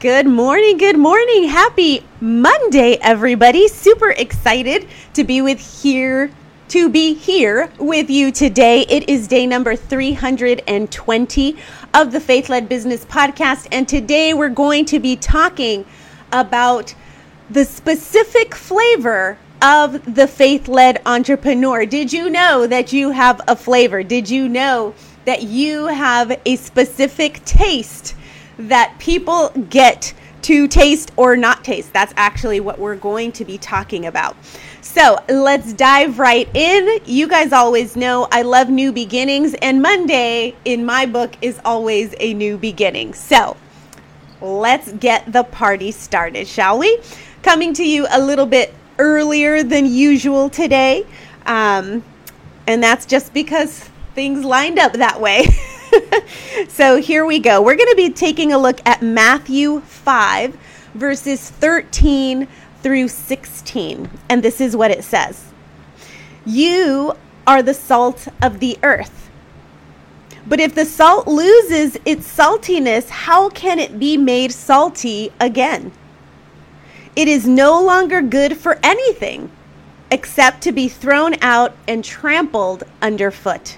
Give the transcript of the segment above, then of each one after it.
Good morning, good morning. Happy Monday, everybody. Super excited to be with here to be here with you today. It is day number 320 of the Faith Led Business Podcast, and today we're going to be talking about the specific flavor of the faith led entrepreneur. Did you know that you have a flavor? Did you know that you have a specific taste? That people get to taste or not taste. That's actually what we're going to be talking about. So let's dive right in. You guys always know I love new beginnings, and Monday in my book is always a new beginning. So let's get the party started, shall we? Coming to you a little bit earlier than usual today. Um, and that's just because things lined up that way. so here we go. We're going to be taking a look at Matthew 5, verses 13 through 16. And this is what it says You are the salt of the earth. But if the salt loses its saltiness, how can it be made salty again? It is no longer good for anything except to be thrown out and trampled underfoot.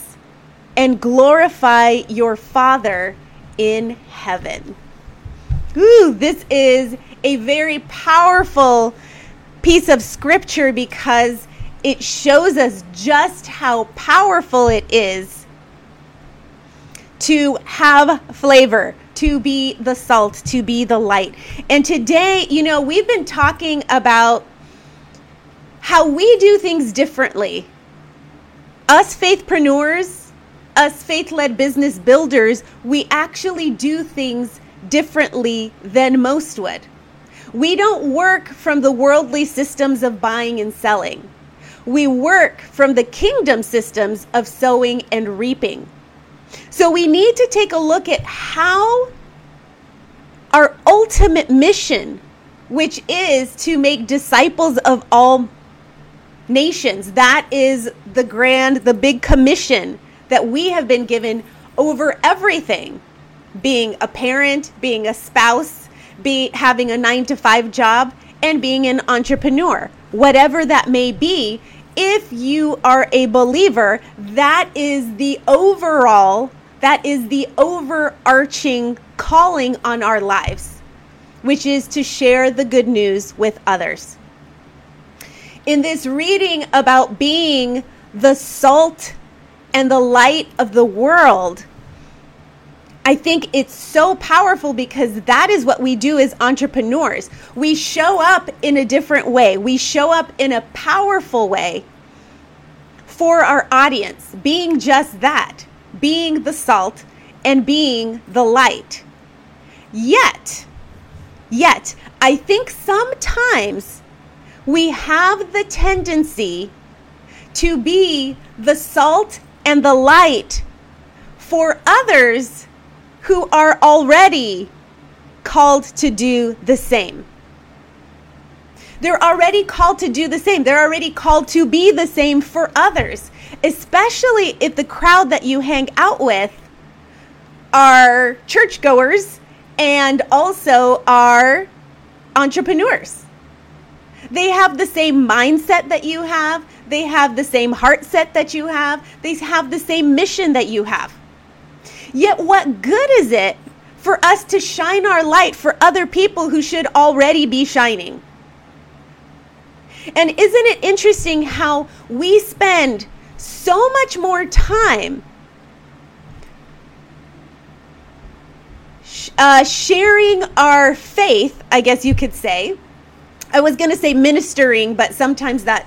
and glorify your Father in heaven. Ooh, this is a very powerful piece of scripture because it shows us just how powerful it is to have flavor, to be the salt, to be the light. And today, you know, we've been talking about how we do things differently. Us faithpreneurs, us faith led business builders, we actually do things differently than most would. We don't work from the worldly systems of buying and selling. We work from the kingdom systems of sowing and reaping. So we need to take a look at how our ultimate mission, which is to make disciples of all nations, that is the grand, the big commission that we have been given over everything being a parent, being a spouse, be having a 9 to 5 job and being an entrepreneur. Whatever that may be, if you are a believer, that is the overall, that is the overarching calling on our lives, which is to share the good news with others. In this reading about being the salt and the light of the world, I think it's so powerful because that is what we do as entrepreneurs. We show up in a different way, we show up in a powerful way for our audience, being just that, being the salt and being the light. Yet, yet, I think sometimes we have the tendency to be the salt and the light for others who are already called to do the same. They're already called to do the same. They're already called to be the same for others, especially if the crowd that you hang out with are churchgoers and also are entrepreneurs. They have the same mindset that you have. They have the same heart set that you have. They have the same mission that you have. Yet, what good is it for us to shine our light for other people who should already be shining? And isn't it interesting how we spend so much more time uh, sharing our faith, I guess you could say. I was going to say ministering, but sometimes that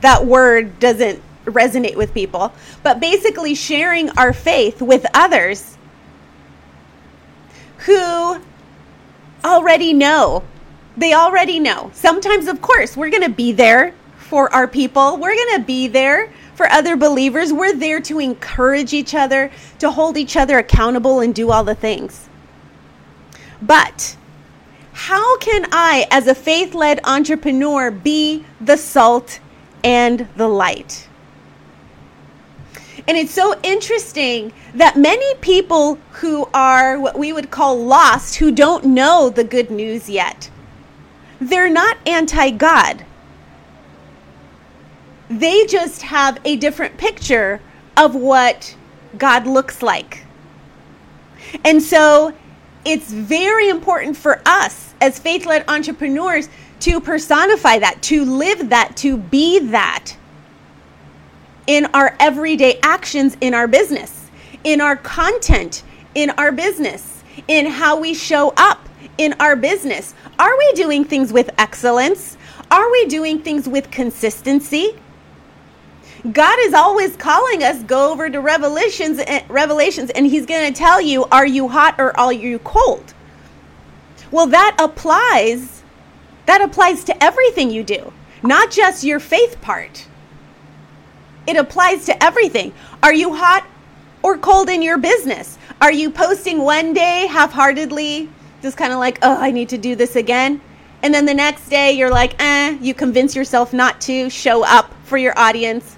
that word doesn't resonate with people. But basically sharing our faith with others who already know. They already know. Sometimes of course, we're going to be there for our people. We're going to be there for other believers. We're there to encourage each other, to hold each other accountable and do all the things. But how can I, as a faith led entrepreneur, be the salt and the light? And it's so interesting that many people who are what we would call lost, who don't know the good news yet, they're not anti God. They just have a different picture of what God looks like. And so it's very important for us as faith led entrepreneurs to personify that, to live that, to be that in our everyday actions in our business, in our content in our business, in how we show up in our business. Are we doing things with excellence? Are we doing things with consistency? God is always calling us go over to revelations eh, revelations and he's going to tell you are you hot or are you cold? Well, that applies that applies to everything you do, not just your faith part. It applies to everything. Are you hot or cold in your business? Are you posting one day half-heartedly, just kind of like, "Oh, I need to do this again." And then the next day you're like, "Eh," you convince yourself not to show up for your audience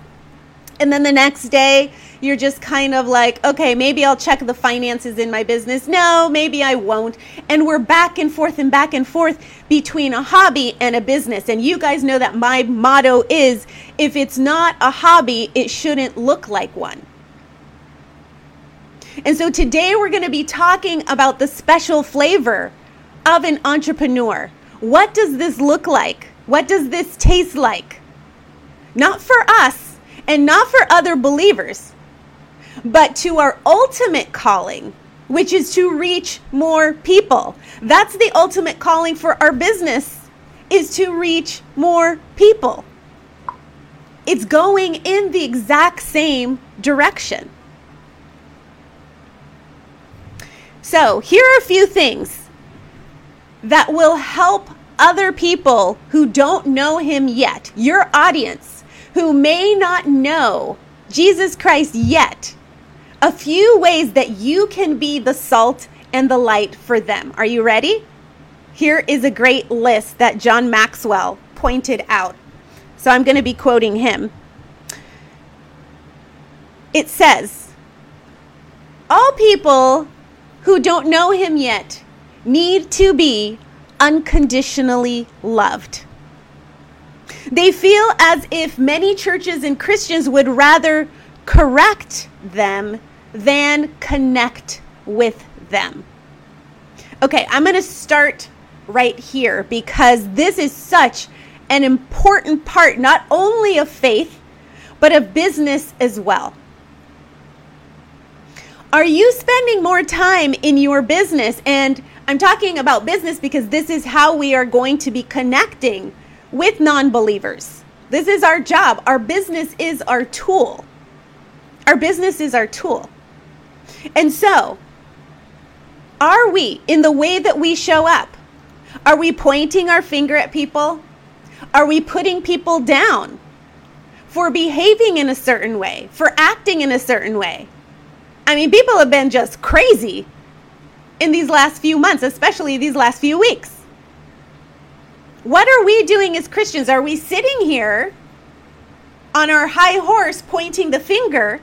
and then the next day, you're just kind of like, okay, maybe I'll check the finances in my business. No, maybe I won't. And we're back and forth and back and forth between a hobby and a business. And you guys know that my motto is if it's not a hobby, it shouldn't look like one. And so today we're going to be talking about the special flavor of an entrepreneur. What does this look like? What does this taste like? Not for us and not for other believers, but to our ultimate calling, which is to reach more people. That's the ultimate calling for our business is to reach more people. It's going in the exact same direction. So, here are a few things that will help other people who don't know him yet, your audience, who may not know Jesus Christ yet, a few ways that you can be the salt and the light for them. Are you ready? Here is a great list that John Maxwell pointed out. So I'm going to be quoting him. It says, All people who don't know him yet need to be unconditionally loved. They feel as if many churches and Christians would rather correct them than connect with them. Okay, I'm going to start right here because this is such an important part, not only of faith, but of business as well. Are you spending more time in your business? And I'm talking about business because this is how we are going to be connecting with non believers. This is our job. Our business is our tool. Our business is our tool. And so, are we, in the way that we show up, are we pointing our finger at people? Are we putting people down for behaving in a certain way, for acting in a certain way? I mean, people have been just crazy in these last few months, especially these last few weeks. What are we doing as Christians? Are we sitting here on our high horse pointing the finger?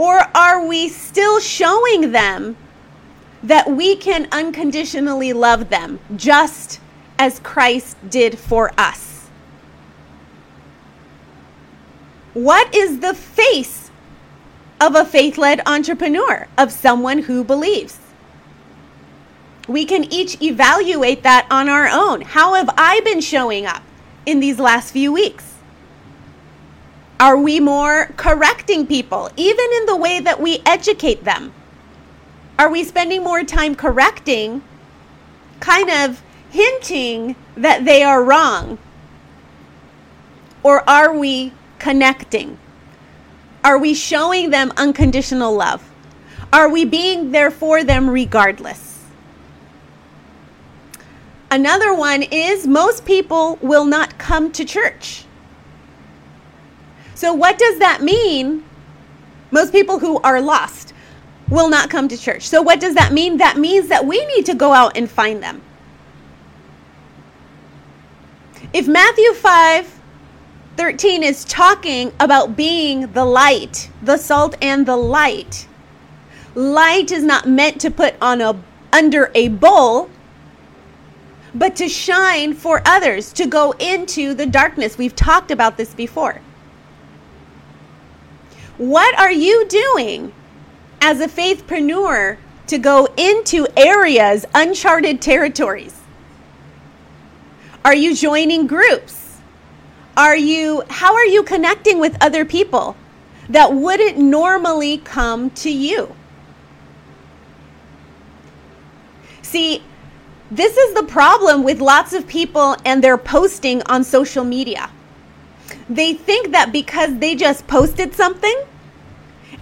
Or are we still showing them that we can unconditionally love them just as Christ did for us? What is the face of a faith led entrepreneur, of someone who believes? We can each evaluate that on our own. How have I been showing up in these last few weeks? Are we more correcting people, even in the way that we educate them? Are we spending more time correcting, kind of hinting that they are wrong? Or are we connecting? Are we showing them unconditional love? Are we being there for them regardless? Another one is most people will not come to church. So, what does that mean? Most people who are lost will not come to church. So, what does that mean? That means that we need to go out and find them. If Matthew 5 13 is talking about being the light, the salt and the light, light is not meant to put on a under a bowl but to shine for others, to go into the darkness. We've talked about this before. What are you doing as a faithpreneur to go into areas, uncharted territories? Are you joining groups? Are you how are you connecting with other people that wouldn't normally come to you? See, this is the problem with lots of people and their posting on social media. They think that because they just posted something,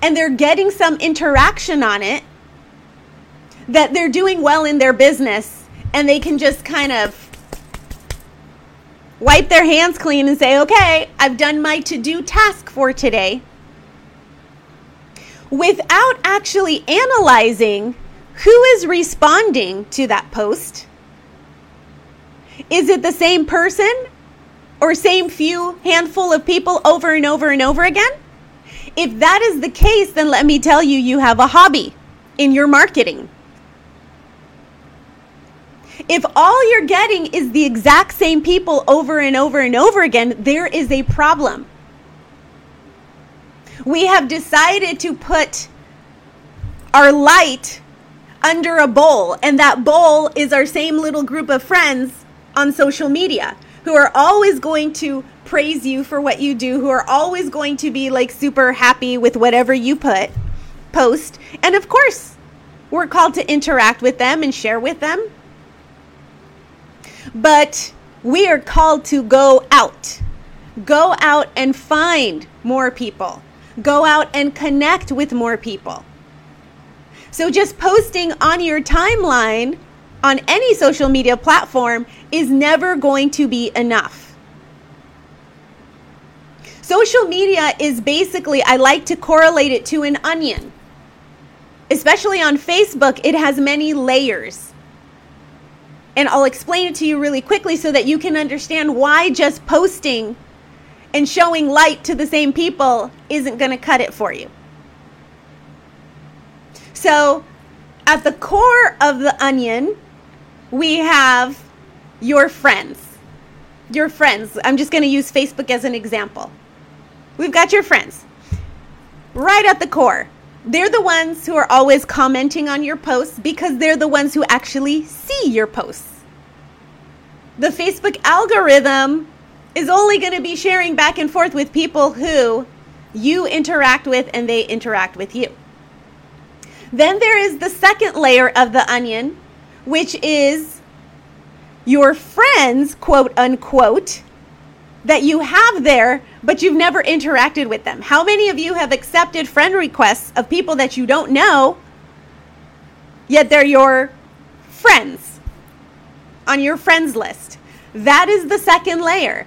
and they're getting some interaction on it, that they're doing well in their business and they can just kind of wipe their hands clean and say, okay, I've done my to do task for today, without actually analyzing who is responding to that post. Is it the same person or same few handful of people over and over and over again? If that is the case, then let me tell you, you have a hobby in your marketing. If all you're getting is the exact same people over and over and over again, there is a problem. We have decided to put our light under a bowl, and that bowl is our same little group of friends on social media who are always going to praise you for what you do, who are always going to be like super happy with whatever you put, post. And of course, we're called to interact with them and share with them. But we are called to go out. Go out and find more people. Go out and connect with more people. So just posting on your timeline on any social media platform is never going to be enough. Social media is basically, I like to correlate it to an onion. Especially on Facebook, it has many layers. And I'll explain it to you really quickly so that you can understand why just posting and showing light to the same people isn't going to cut it for you. So, at the core of the onion, we have your friends. Your friends. I'm just going to use Facebook as an example. We've got your friends right at the core. They're the ones who are always commenting on your posts because they're the ones who actually see your posts. The Facebook algorithm is only going to be sharing back and forth with people who you interact with and they interact with you. Then there is the second layer of the onion, which is your friends, quote unquote, that you have there, but you've never interacted with them. How many of you have accepted friend requests of people that you don't know, yet they're your friends on your friends list? That is the second layer.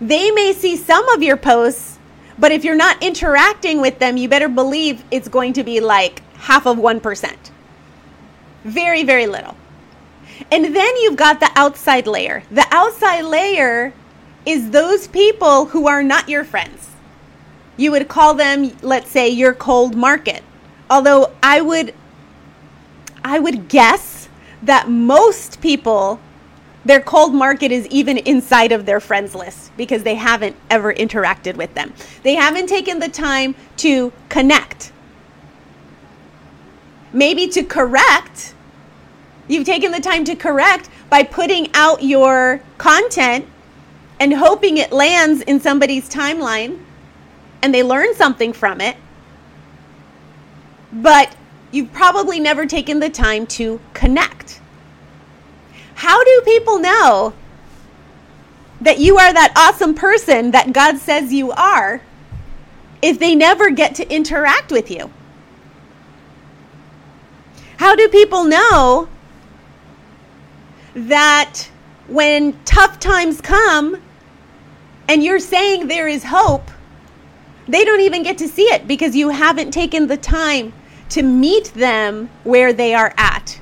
They may see some of your posts, but if you're not interacting with them, you better believe it's going to be like half of 1%. Very, very little. And then you've got the outside layer. The outside layer is those people who are not your friends. You would call them, let's say, your cold market. Although I would I would guess that most people their cold market is even inside of their friends list because they haven't ever interacted with them. They haven't taken the time to connect. Maybe to correct You've taken the time to correct by putting out your content and hoping it lands in somebody's timeline and they learn something from it. But you've probably never taken the time to connect. How do people know that you are that awesome person that God says you are if they never get to interact with you? How do people know that when tough times come and you're saying there is hope, they don't even get to see it because you haven't taken the time to meet them where they are at.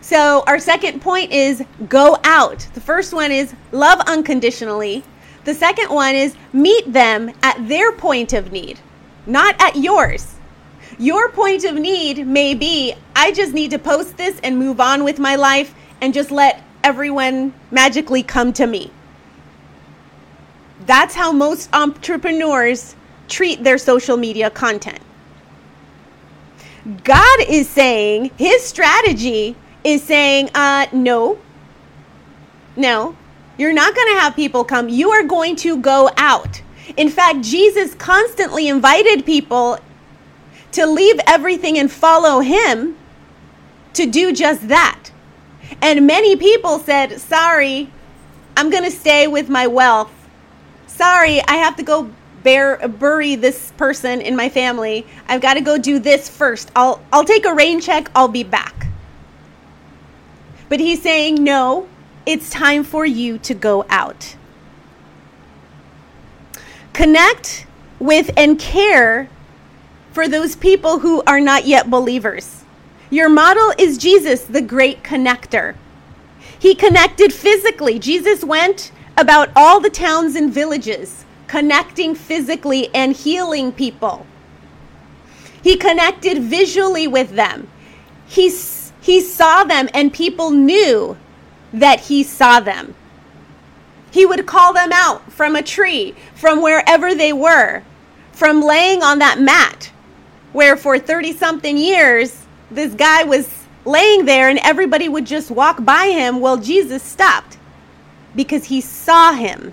So, our second point is go out. The first one is love unconditionally. The second one is meet them at their point of need, not at yours. Your point of need may be I just need to post this and move on with my life and just let everyone magically come to me. That's how most entrepreneurs treat their social media content. God is saying, his strategy is saying, uh, no, no, you're not going to have people come. You are going to go out. In fact, Jesus constantly invited people to leave everything and follow him to do just that. And many people said, Sorry, I'm going to stay with my wealth. Sorry, I have to go bear, bury this person in my family. I've got to go do this first. I'll, I'll take a rain check. I'll be back. But he's saying, No, it's time for you to go out. Connect with and care for those people who are not yet believers. Your model is Jesus, the great connector. He connected physically. Jesus went about all the towns and villages, connecting physically and healing people. He connected visually with them. He, he saw them, and people knew that he saw them. He would call them out from a tree, from wherever they were, from laying on that mat, where for 30 something years this guy was laying there and everybody would just walk by him. Well, Jesus stopped because he saw him.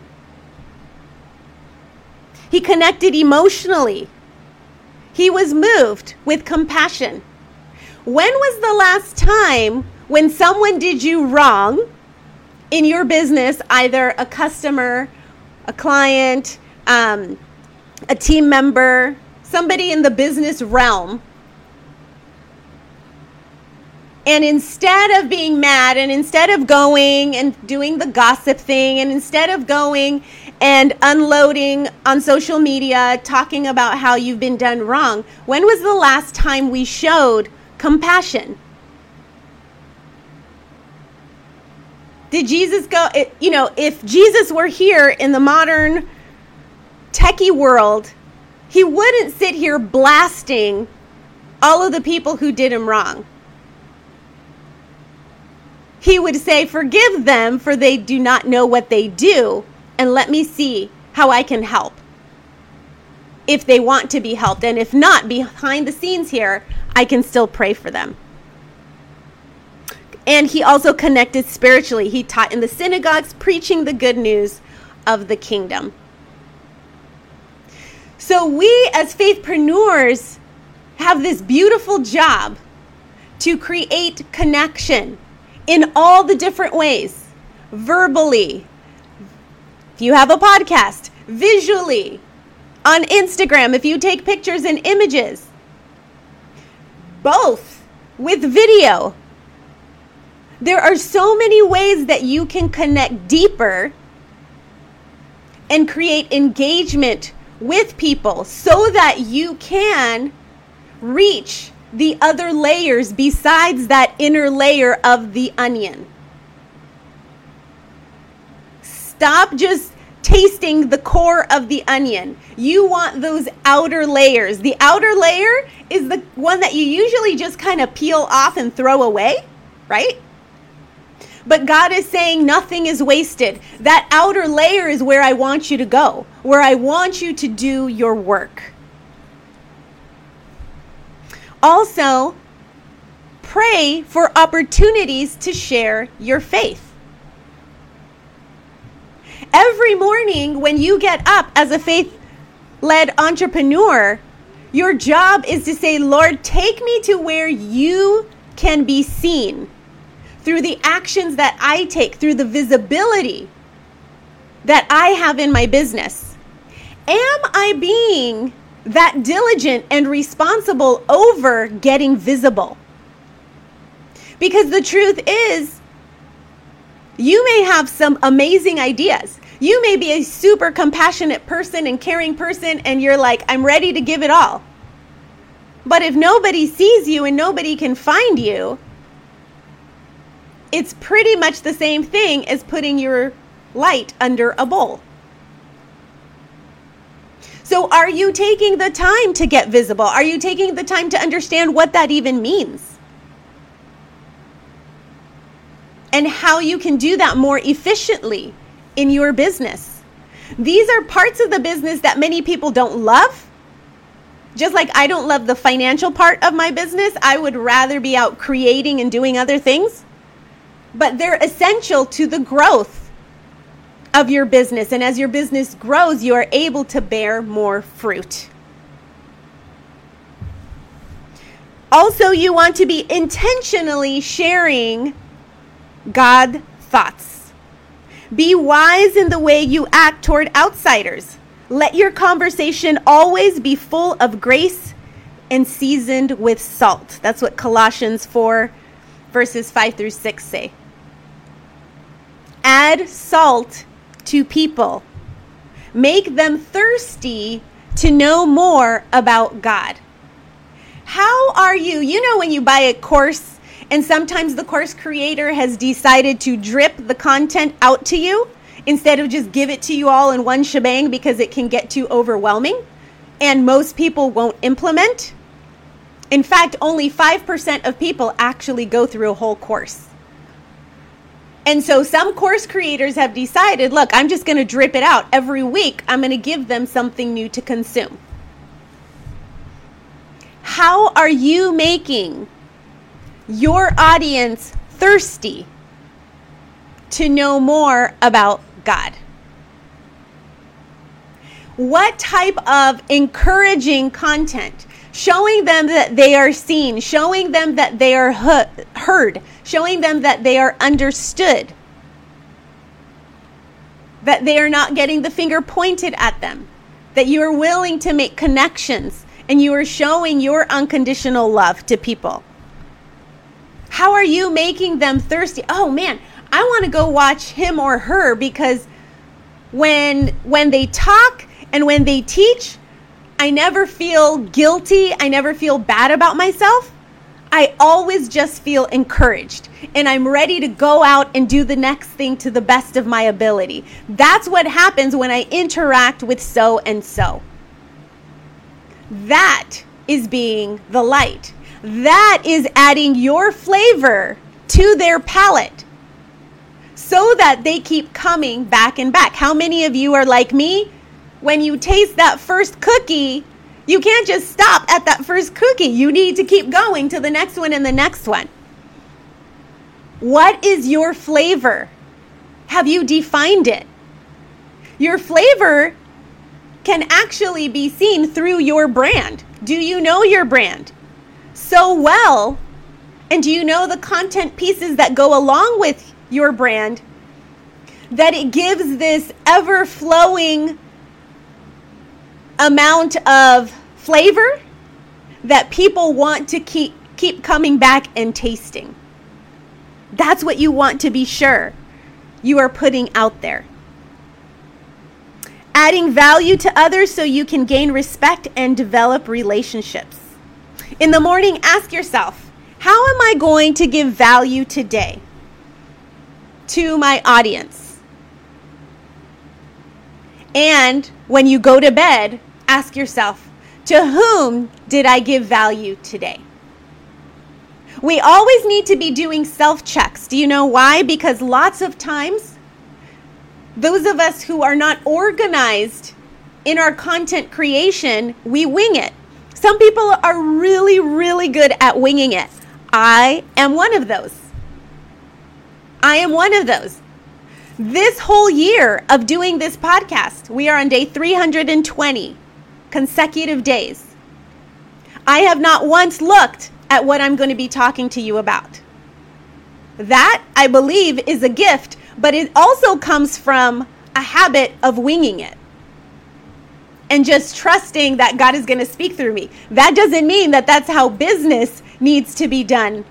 He connected emotionally. He was moved with compassion. When was the last time when someone did you wrong in your business, either a customer, a client, um, a team member, somebody in the business realm, and instead of being mad, and instead of going and doing the gossip thing, and instead of going and unloading on social media, talking about how you've been done wrong, when was the last time we showed compassion? Did Jesus go, you know, if Jesus were here in the modern techie world, he wouldn't sit here blasting all of the people who did him wrong he would say, Forgive them, for they do not know what they do, and let me see how I can help. If they want to be helped, and if not, behind the scenes here, I can still pray for them. And he also connected spiritually. He taught in the synagogues, preaching the good news of the kingdom. So, we as faithpreneurs have this beautiful job to create connection in all the different ways. Verbally, if you have a podcast, visually, on Instagram, if you take pictures and images, both with video. There are so many ways that you can connect deeper and create engagement with people so that you can reach the other layers besides that inner layer of the onion. Stop just tasting the core of the onion. You want those outer layers. The outer layer is the one that you usually just kind of peel off and throw away, right? But God is saying nothing is wasted. That outer layer is where I want you to go, where I want you to do your work. Also, pray for opportunities to share your faith. Every morning when you get up as a faith led entrepreneur, your job is to say, Lord, take me to where you can be seen through the actions that I take, through the visibility that I have in my business. Am I being that diligent and responsible over getting visible? Because the truth is, you may have some amazing ideas. You may be a super compassionate person and caring person, and you're like, I'm ready to give it all. But if nobody sees you and nobody can find you, it's pretty much the same thing as putting your light under a bowl. So, are you taking the time to get visible? Are you taking the time to understand what that even means? And how you can do that more efficiently in your business. These are parts of the business that many people don't love. Just like I don't love the financial part of my business, I would rather be out creating and doing other things. But they're essential to the growth of your business. And as your business grows, you are able to bear more fruit. Also, you want to be intentionally sharing God thoughts. Be wise in the way you act toward outsiders. Let your conversation always be full of grace and seasoned with salt. That's what Colossians 4, verses 5 through 6 say. Add salt to people. Make them thirsty to know more about God. How are you? You know, when you buy a course, and sometimes the course creator has decided to drip the content out to you instead of just give it to you all in one shebang because it can get too overwhelming and most people won't implement. In fact, only 5% of people actually go through a whole course. And so some course creators have decided look, I'm just going to drip it out. Every week, I'm going to give them something new to consume. How are you making your audience thirsty to know more about God? What type of encouraging content showing them that they are seen, showing them that they are heard, showing them that they are understood, that they are not getting the finger pointed at them, that you are willing to make connections and you are showing your unconditional love to people. How are you making them thirsty? Oh man, I want to go watch him or her because when when they talk and when they teach, I never feel guilty. I never feel bad about myself. I always just feel encouraged and I'm ready to go out and do the next thing to the best of my ability. That's what happens when I interact with so and so. That is being the light. That is adding your flavor to their palate so that they keep coming back and back. How many of you are like me? When you taste that first cookie, you can't just stop at that first cookie. You need to keep going to the next one and the next one. What is your flavor? Have you defined it? Your flavor can actually be seen through your brand. Do you know your brand so well? And do you know the content pieces that go along with your brand that it gives this ever flowing amount of flavor that people want to keep keep coming back and tasting. That's what you want to be sure you are putting out there. Adding value to others so you can gain respect and develop relationships. In the morning, ask yourself, how am I going to give value today to my audience? And when you go to bed, ask yourself, to whom did I give value today? We always need to be doing self checks. Do you know why? Because lots of times, those of us who are not organized in our content creation, we wing it. Some people are really, really good at winging it. I am one of those. I am one of those. This whole year of doing this podcast, we are on day 320 consecutive days. I have not once looked at what I'm going to be talking to you about. That, I believe, is a gift, but it also comes from a habit of winging it and just trusting that God is going to speak through me. That doesn't mean that that's how business needs to be done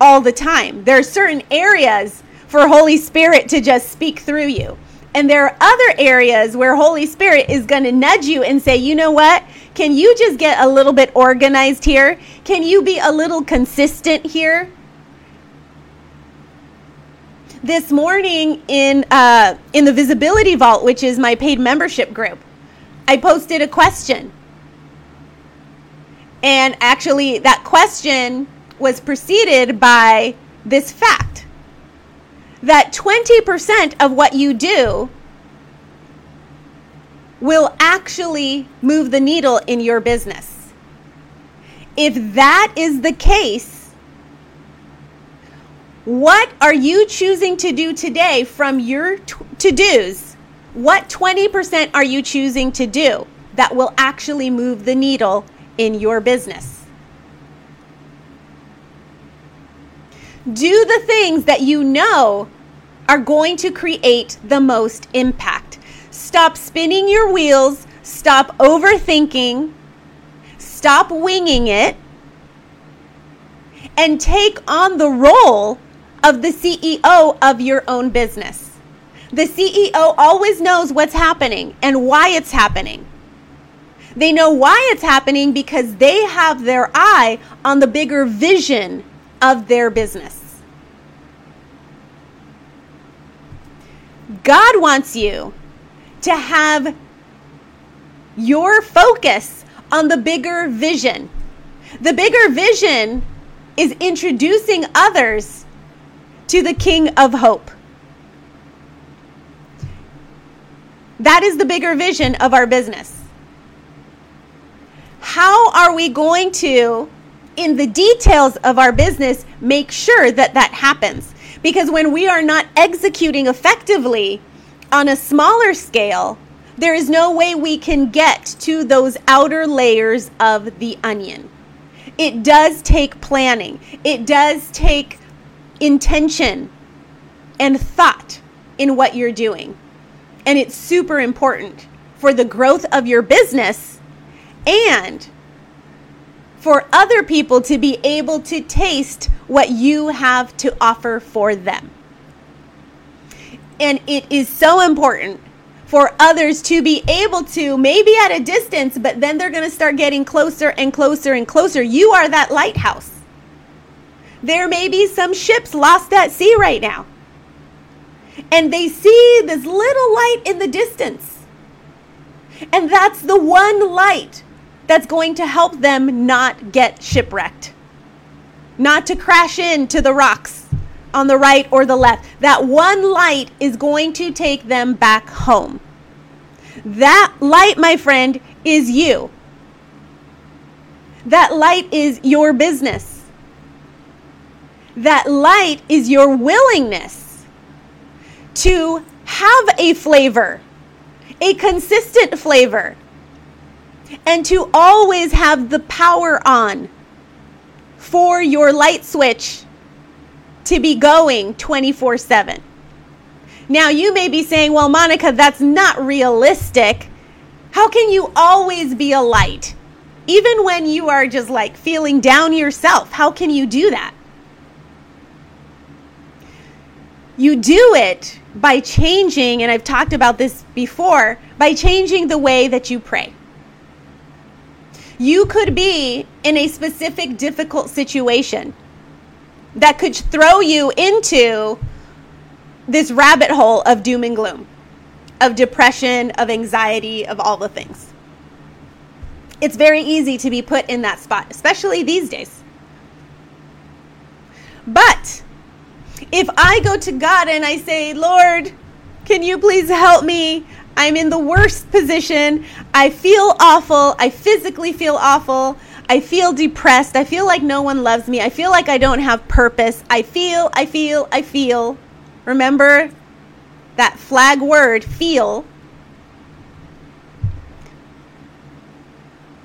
all the time. There are certain areas for Holy Spirit to just speak through you. And there are other areas where Holy Spirit is going to nudge you and say, you know what? Can you just get a little bit organized here? Can you be a little consistent here? This morning in uh, in the Visibility Vault, which is my paid membership group, I posted a question. And actually, that question was preceded by this fact that 20% of what you do will actually move the needle in your business. If that is the case, what are you choosing to do today from your to dos? What 20% are you choosing to do that will actually move the needle in your business? Do the things that you know are going to create the most impact. Stop spinning your wheels, stop overthinking, stop winging it, and take on the role of the CEO of your own business. The CEO always knows what's happening and why it's happening. They know why it's happening because they have their eye on the bigger vision of their business. God wants you to have your focus on the bigger vision. The bigger vision is introducing others to the King of Hope. That is the bigger vision of our business. How are we going to in the details of our business make sure that that happens. Because when we are not executing effectively on a smaller scale, there is no way we can get to those outer layers of the onion. It does take planning, it does take intention and thought in what you're doing. And it's super important for the growth of your business and for other people to be able to taste what you have to offer for them. And it is so important for others to be able to, maybe at a distance, but then they're going to start getting closer and closer and closer. You are that lighthouse. There may be some ships lost at sea right now. And they see this little light in the distance. And that's the one light that's going to help them not get shipwrecked, not to crash into the rocks on the right or the left. That one light is going to take them back home. That light, my friend, is you. That light is your business. That light is your willingness to have a flavor, a consistent flavor and to always have the power on for your light switch to be going 24 7. Now, you may be saying, well, Monica, that's not realistic. How can you always be a light? Even when you are just like feeling down yourself, how can you do that? You do it by changing, and I've talked about this before, by changing the way that you pray. You could be in a specific difficult situation that could throw you into this rabbit hole of doom and gloom, of depression, of anxiety, of all the things. It's very easy to be put in that spot, especially these days. But if I go to God and I say, Lord, can you please help me? I'm in the worst position. I feel awful. I physically feel awful. I feel depressed. I feel like no one loves me. I feel like I don't have purpose. I feel, I feel, I feel. Remember that flag word, feel.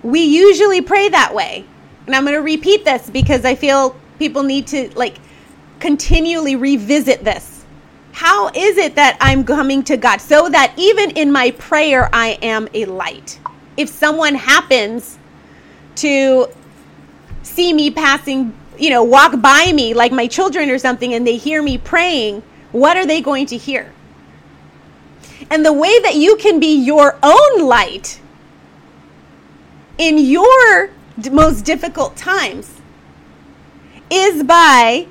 We usually pray that way. And I'm going to repeat this because I feel people need to like continually revisit this. How is it that I'm coming to God so that even in my prayer I am a light? If someone happens to see me passing, you know, walk by me like my children or something and they hear me praying, what are they going to hear? And the way that you can be your own light in your most difficult times is by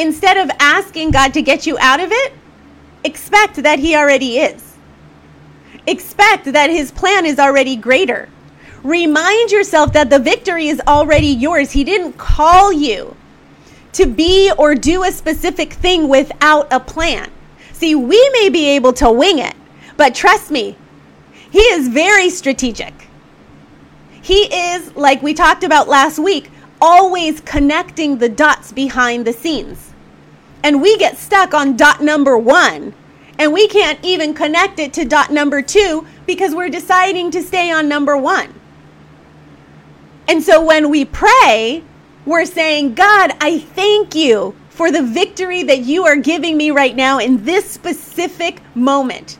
instead of asking God to get you out of it, expect that He already is. Expect that His plan is already greater. Remind yourself that the victory is already yours. He didn't call you to be or do a specific thing without a plan. See, we may be able to wing it, but trust me, He is very strategic. He is, like we talked about last week, always connecting the dots behind the scenes. And we get stuck on dot number one, and we can't even connect it to dot number two because we're deciding to stay on number one. And so when we pray, we're saying, God, I thank you for the victory that you are giving me right now in this specific moment.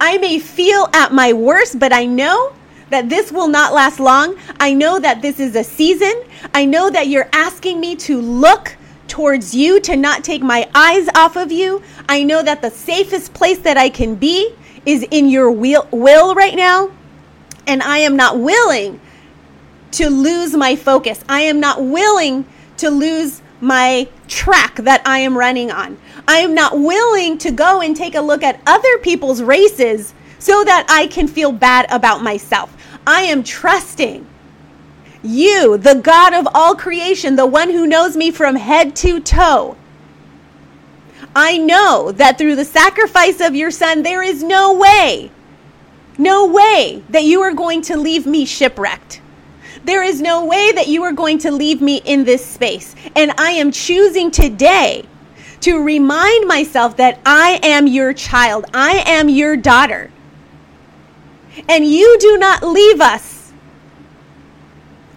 I may feel at my worst, but I know that this will not last long. I know that this is a season. I know that you're asking me to look towards you, to not take my eyes off of you. I know that the safest place that I can be is in your will, will right now. And I am not willing to lose my focus. I am not willing to lose my track that I am running on. I am not willing to go and take a look at other people's races so that I can feel bad about myself. I am trusting you, the God of all creation, the one who knows me from head to toe. I know that through the sacrifice of your son, there is no way, no way that you are going to leave me shipwrecked. There is no way that you are going to leave me in this space. And I am choosing today to remind myself that I am your child, I am your daughter. And you do not leave us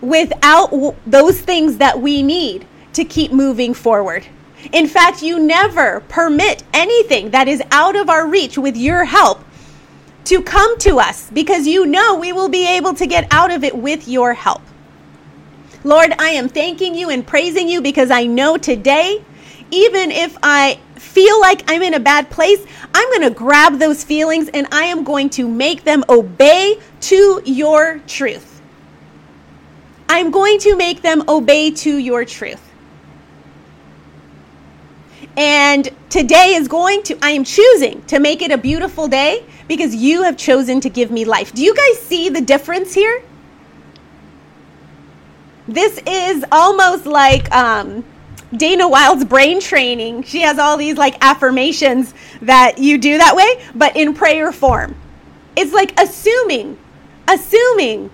without w- those things that we need to keep moving forward. In fact, you never permit anything that is out of our reach with your help to come to us because you know we will be able to get out of it with your help. Lord, I am thanking you and praising you because I know today, even if I feel like I'm in a bad place, I'm going to grab those feelings and I am going to make them obey to your truth. I'm going to make them obey to your truth. And today is going to, I am choosing to make it a beautiful day because you have chosen to give me life. Do you guys see the difference here? This is almost like um, Dana Wilde's brain training. She has all these like affirmations that you do that way, but in prayer form. It's like assuming, assuming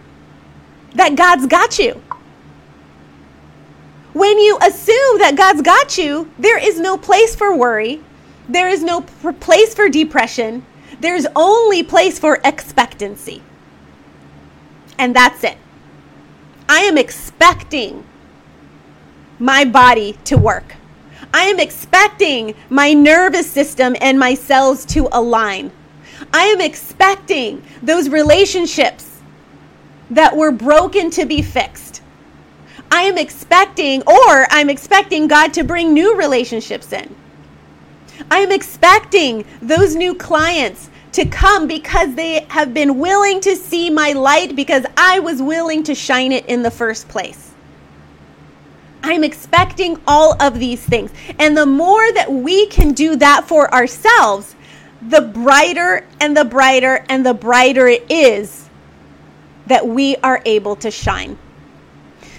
that God's got you. When you assume that God's got you, there is no place for worry. There is no place for depression. There's only place for expectancy. And that's it. I am expecting my body to work. I am expecting my nervous system and my cells to align. I am expecting those relationships that were broken to be fixed. I am expecting, or I'm expecting God to bring new relationships in. I am expecting those new clients to come because they have been willing to see my light because I was willing to shine it in the first place. I'm expecting all of these things. And the more that we can do that for ourselves, the brighter and the brighter and the brighter it is that we are able to shine.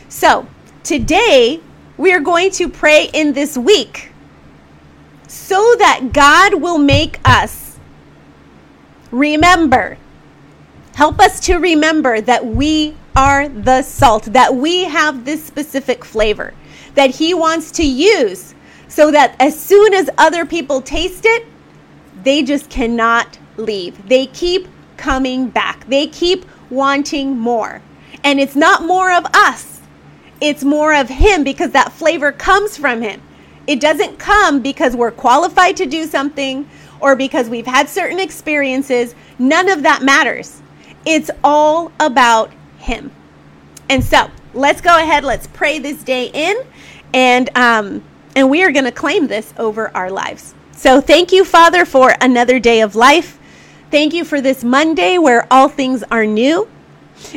So, today we are going to pray in this week so that God will make us remember. Help us to remember that we are the salt, that we have this specific flavor that He wants to use so that as soon as other people taste it, they just cannot leave. They keep coming back, they keep wanting more. And it's not more of us, it's more of Him because that flavor comes from Him. It doesn't come because we're qualified to do something or because we've had certain experiences. None of that matters. It's all about Him. And so let's go ahead, let's pray this day in, and, um, and we are going to claim this over our lives. So thank you, Father, for another day of life. Thank you for this Monday where all things are new.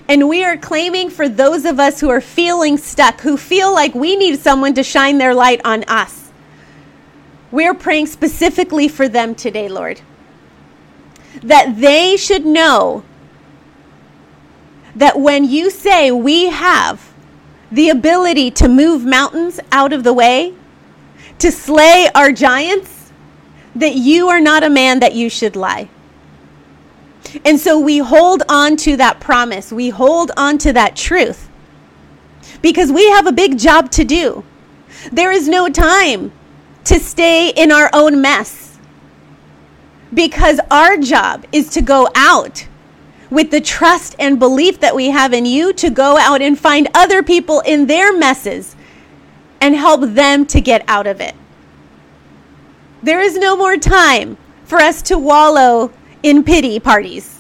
And we are claiming for those of us who are feeling stuck, who feel like we need someone to shine their light on us. We're praying specifically for them today, Lord. That they should know that when you say we have the ability to move mountains out of the way, to slay our giants, that you are not a man that you should lie. And so we hold on to that promise. We hold on to that truth because we have a big job to do. There is no time to stay in our own mess because our job is to go out with the trust and belief that we have in you to go out and find other people in their messes and help them to get out of it. There is no more time for us to wallow in pity parties.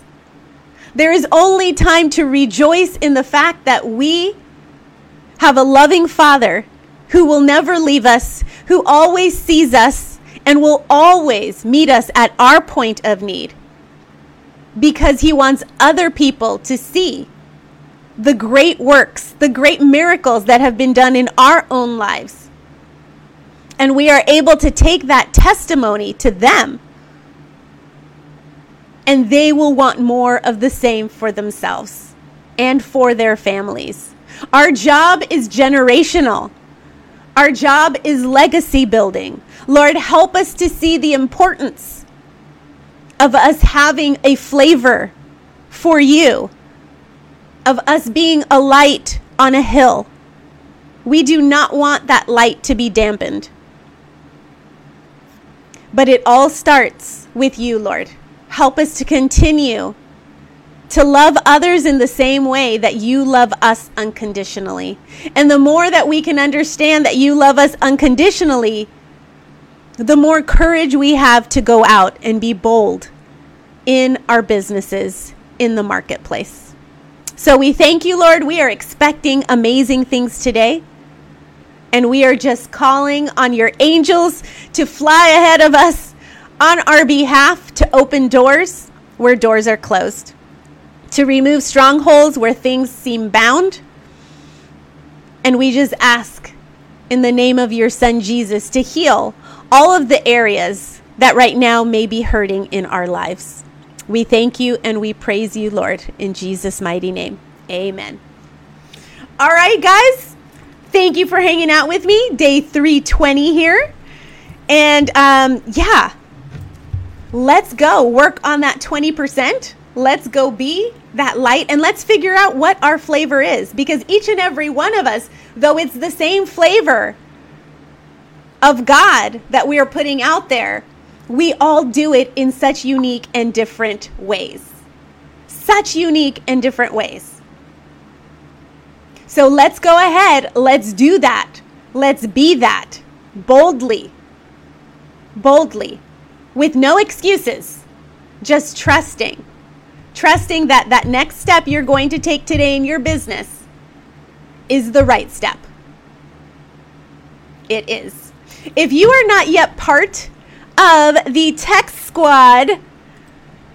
There is only time to rejoice in the fact that we have a loving Father who will never leave us, who always sees us, and will always meet us at our point of need because he wants other people to see the great works, the great miracles that have been done in our own lives. And we are able to take that testimony to them and they will want more of the same for themselves and for their families. Our job is generational. Our job is legacy building. Lord, help us to see the importance of us having a flavor for you, of us being a light on a hill. We do not want that light to be dampened. But it all starts with you, Lord. Help us to continue to love others in the same way that you love us unconditionally. And the more that we can understand that you love us unconditionally, the more courage we have to go out and be bold in our businesses in the marketplace. So we thank you, Lord. We are expecting amazing things today. And we are just calling on your angels to fly ahead of us on our behalf to open doors where doors are closed, to remove strongholds where things seem bound. And we just ask in the name of your son Jesus to heal all of the areas that right now may be hurting in our lives. We thank you and we praise you, Lord, in Jesus' mighty name. Amen. All right, guys. Thank you for hanging out with me. Day 320 here. And um, yeah, let's go work on that 20%. Let's go be that light and let's figure out what our flavor is because each and every one of us, though it's the same flavor of God that we are putting out there, we all do it in such unique and different ways. Such unique and different ways. So let's go ahead. Let's do that. Let's be that boldly. Boldly with no excuses, just trusting. Trusting that that next step you're going to take today in your business is the right step. It is. If you are not yet part of the text squad,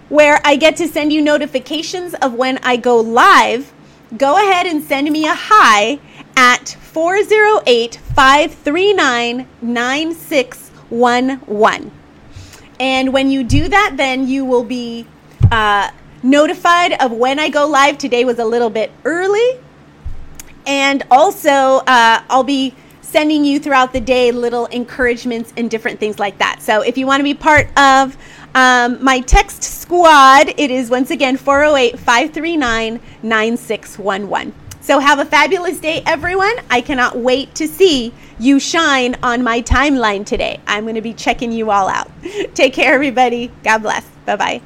where I get to send you notifications of when I go live, go ahead and send me a hi at 408 539 9611. And when you do that, then you will be uh, notified of when I go live. Today was a little bit early. And also, uh, I'll be sending you throughout the day little encouragements and different things like that. So if you want to be part of Um, my text squad, it is once again 408 539 9611. So have a fabulous day, everyone. I cannot wait to see you shine on my timeline today. I'm going to be checking you all out. Take care, everybody. God bless. Bye bye.